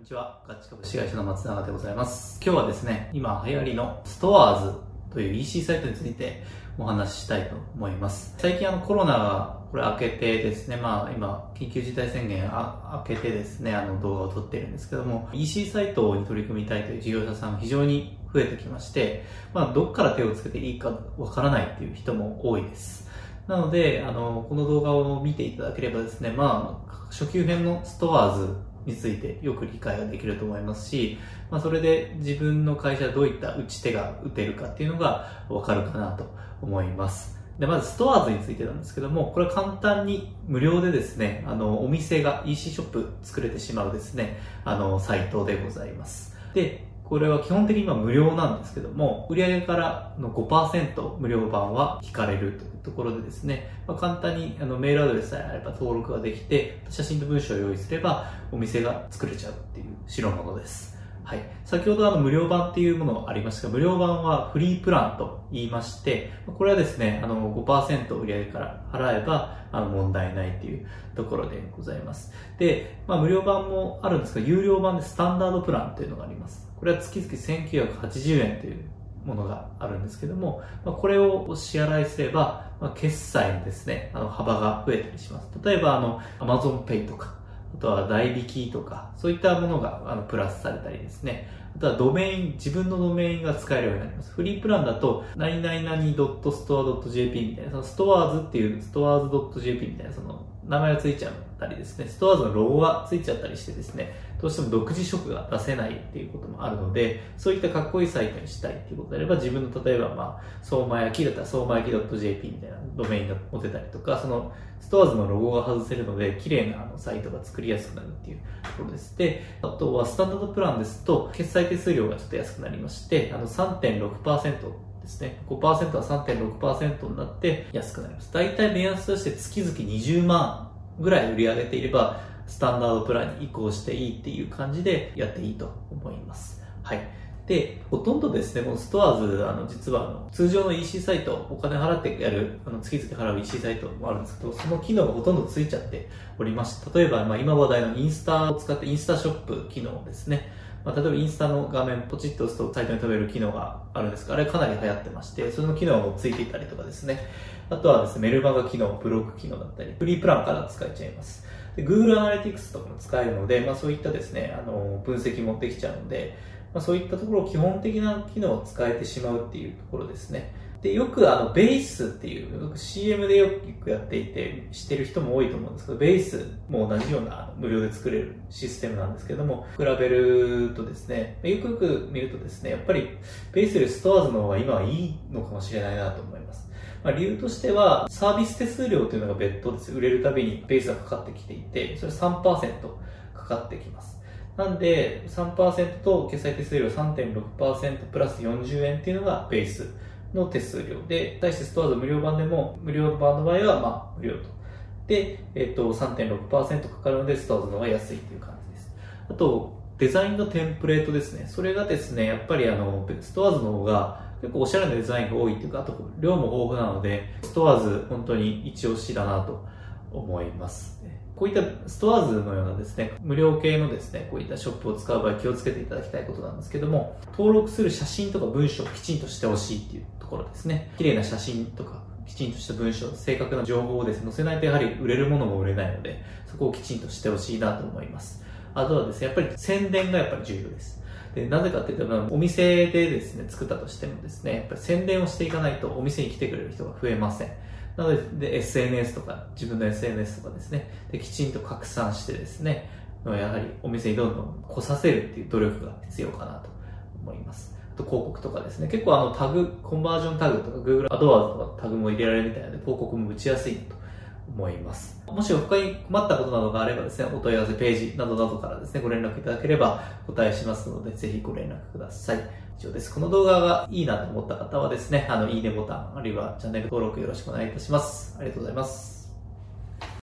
にちは。ガチ株式会社の松永でございます。今日はですね、今流行りのストアーズという EC サイトについてお話ししたいと思います。最近あのコロナがこれ明けてですね、まあ今緊急事態宣言明けてですね、あの動画を撮っているんですけども、EC サイトに取り組みたいという事業者さん非常に増えてきまして、まあどっから手をつけていいかわからないっていう人も多いです。なので、あの、この動画を見ていただければですね、まあ、初級編のストアーズについてよく理解ができると思いますし、まあ、それで自分の会社どういった打ち手が打てるかっていうのがわかるかなと思います。で、まずストアーズについてなんですけども、これは簡単に無料でですね、あの、お店が EC ショップ作れてしまうですね、あの、サイトでございます。で、これは基本的に今無料なんですけども、売上からの5%無料版は引かれるというところでですね、まあ、簡単にあのメールアドレスさえあれば登録ができて、写真と文章を用意すればお店が作れちゃうっていう代物です。はい。先ほどあの無料版っていうものがありましたが、無料版はフリープランと言いまして、これはですね、あの5%売上から払えばあの問題ないっていうところでございます。で、まあ無料版もあるんですが、有料版でスタンダードプランっていうのがあります。これは月々1980円というものがあるんですけども、まあ、これを支払いすれば、まあ、決済のですね、あの幅が増えたりします。例えば、あの、Amazon Pay とか、とは代引きとか、そういったものがあのプラスされたりですね。あとはドメイン、自分のドメインが使えるようになります。フリープランだと、何々々 .store.jp みたいな、そのストアーズっていうストアーズ .jp みたいな、その名前がついちゃったりですね、ストアーズのロゴがついちゃったりしてですね、どうしても独自色が出せないっていうこともあるので、そういったかっこいいサイトにしたいっていうことであれば、自分の例えば、まあ、相馬焼きだったら相馬焼き .jp みたいなドメインが持てたりとか、そのストアーズのロゴが外せるので、綺麗なあのサイトが作りやすくなるっていうところです。で、あとはスタンダードプランですと、決済手数料がちょっと安くなりまして、あの3.6%ですね。5%は3.6%になって安くなります。大体目安として月々20万ぐらい売り上げていれば、スタンダードプランに移行していいっていう感じでやっていいと思います。はい。で、ほとんどですね、このストアーズ、あの、実はあの、通常の EC サイト、お金払ってやる、あの、月々払う EC サイトもあるんですけど、その機能がほとんどついちゃっておりまして、例えば、まあ、今話題のインスタを使ってインスタショップ機能ですね。まあ、例えばインスタの画面ポチッと押すとサイトに飛べる機能があるんですが、あれかなり流行ってまして、その機能もついていたりとかですね。あとはですね、メルマガ機能、ブログ機能だったり、フリープランから使えちゃいます。で Google Analytics とかも使えるので、まあ、そういったですね、あの、分析もできちゃうので、まあ、そういったところ基本的な機能を使えてしまうっていうところですね。で、よくあの、ベースっていう、CM でよくやっていて、してる人も多いと思うんですけど、ベースも同じような無料で作れるシステムなんですけども、比べるとですね、よくよく見るとですね、やっぱりベースよりストアーズの方が今はいいのかもしれないなと思います。まあ、理由としては、サービス手数料というのが別途です。売れるたびにベースがかかってきていて、それ3%かかってきます。なんで、3%と決済手数料3.6%プラス40円っていうのがベース。の手数料で、対して STORES 無料版でも、無料版の場合は、まあ、無料と。で、えっ、と、3.6%かかるので、 STORES の方が安いという感じです。あと、デザインのテンプレートですね。それがですね、やっぱりあの、 STORES の方が結構おしゃれなデザインが多いっていうか、あと量も豊富なので、 STORES 本当に一押しだなと思います。こういった STORES のようなですね、無料系のですね、こういったショップを使う場合気をつけていただきたいことなんですけども、登録する写真とか文章をきちんとしてほしいっていうところですね。綺麗な写真とか、きちんとした文章、正確な情報をですね、載せないとやはり売れるものも売れないので、そこをきちんとしてほしいなと思います。あとはですね、やっぱり宣伝がやっぱり重要です。で、なぜかっていうと、お店でですね、作ったとしてもですね、やっぱり宣伝をしていかないとお店に来てくれる人が増えません。なのでで SNS とか自分の SNS とかですねできちんと拡散してですねやはりお店にどんどん来させるっていう努力が必要かなと思いますあと広告とかですね結構あのタグコンバージョンタグとか Google アドワーズとかタグも入れられるみたいなので広告も打ちやすいと思います。もし他に困ったことなどがあればですね、お問い合わせページなどなどからですね、ご連絡いただければお答えしますので、ぜひご連絡ください。以上です。この動画がいいなと思った方はですね、あの、いいねボタン、あるいはチャンネル登録よろしくお願いいたします。ありがとうございます。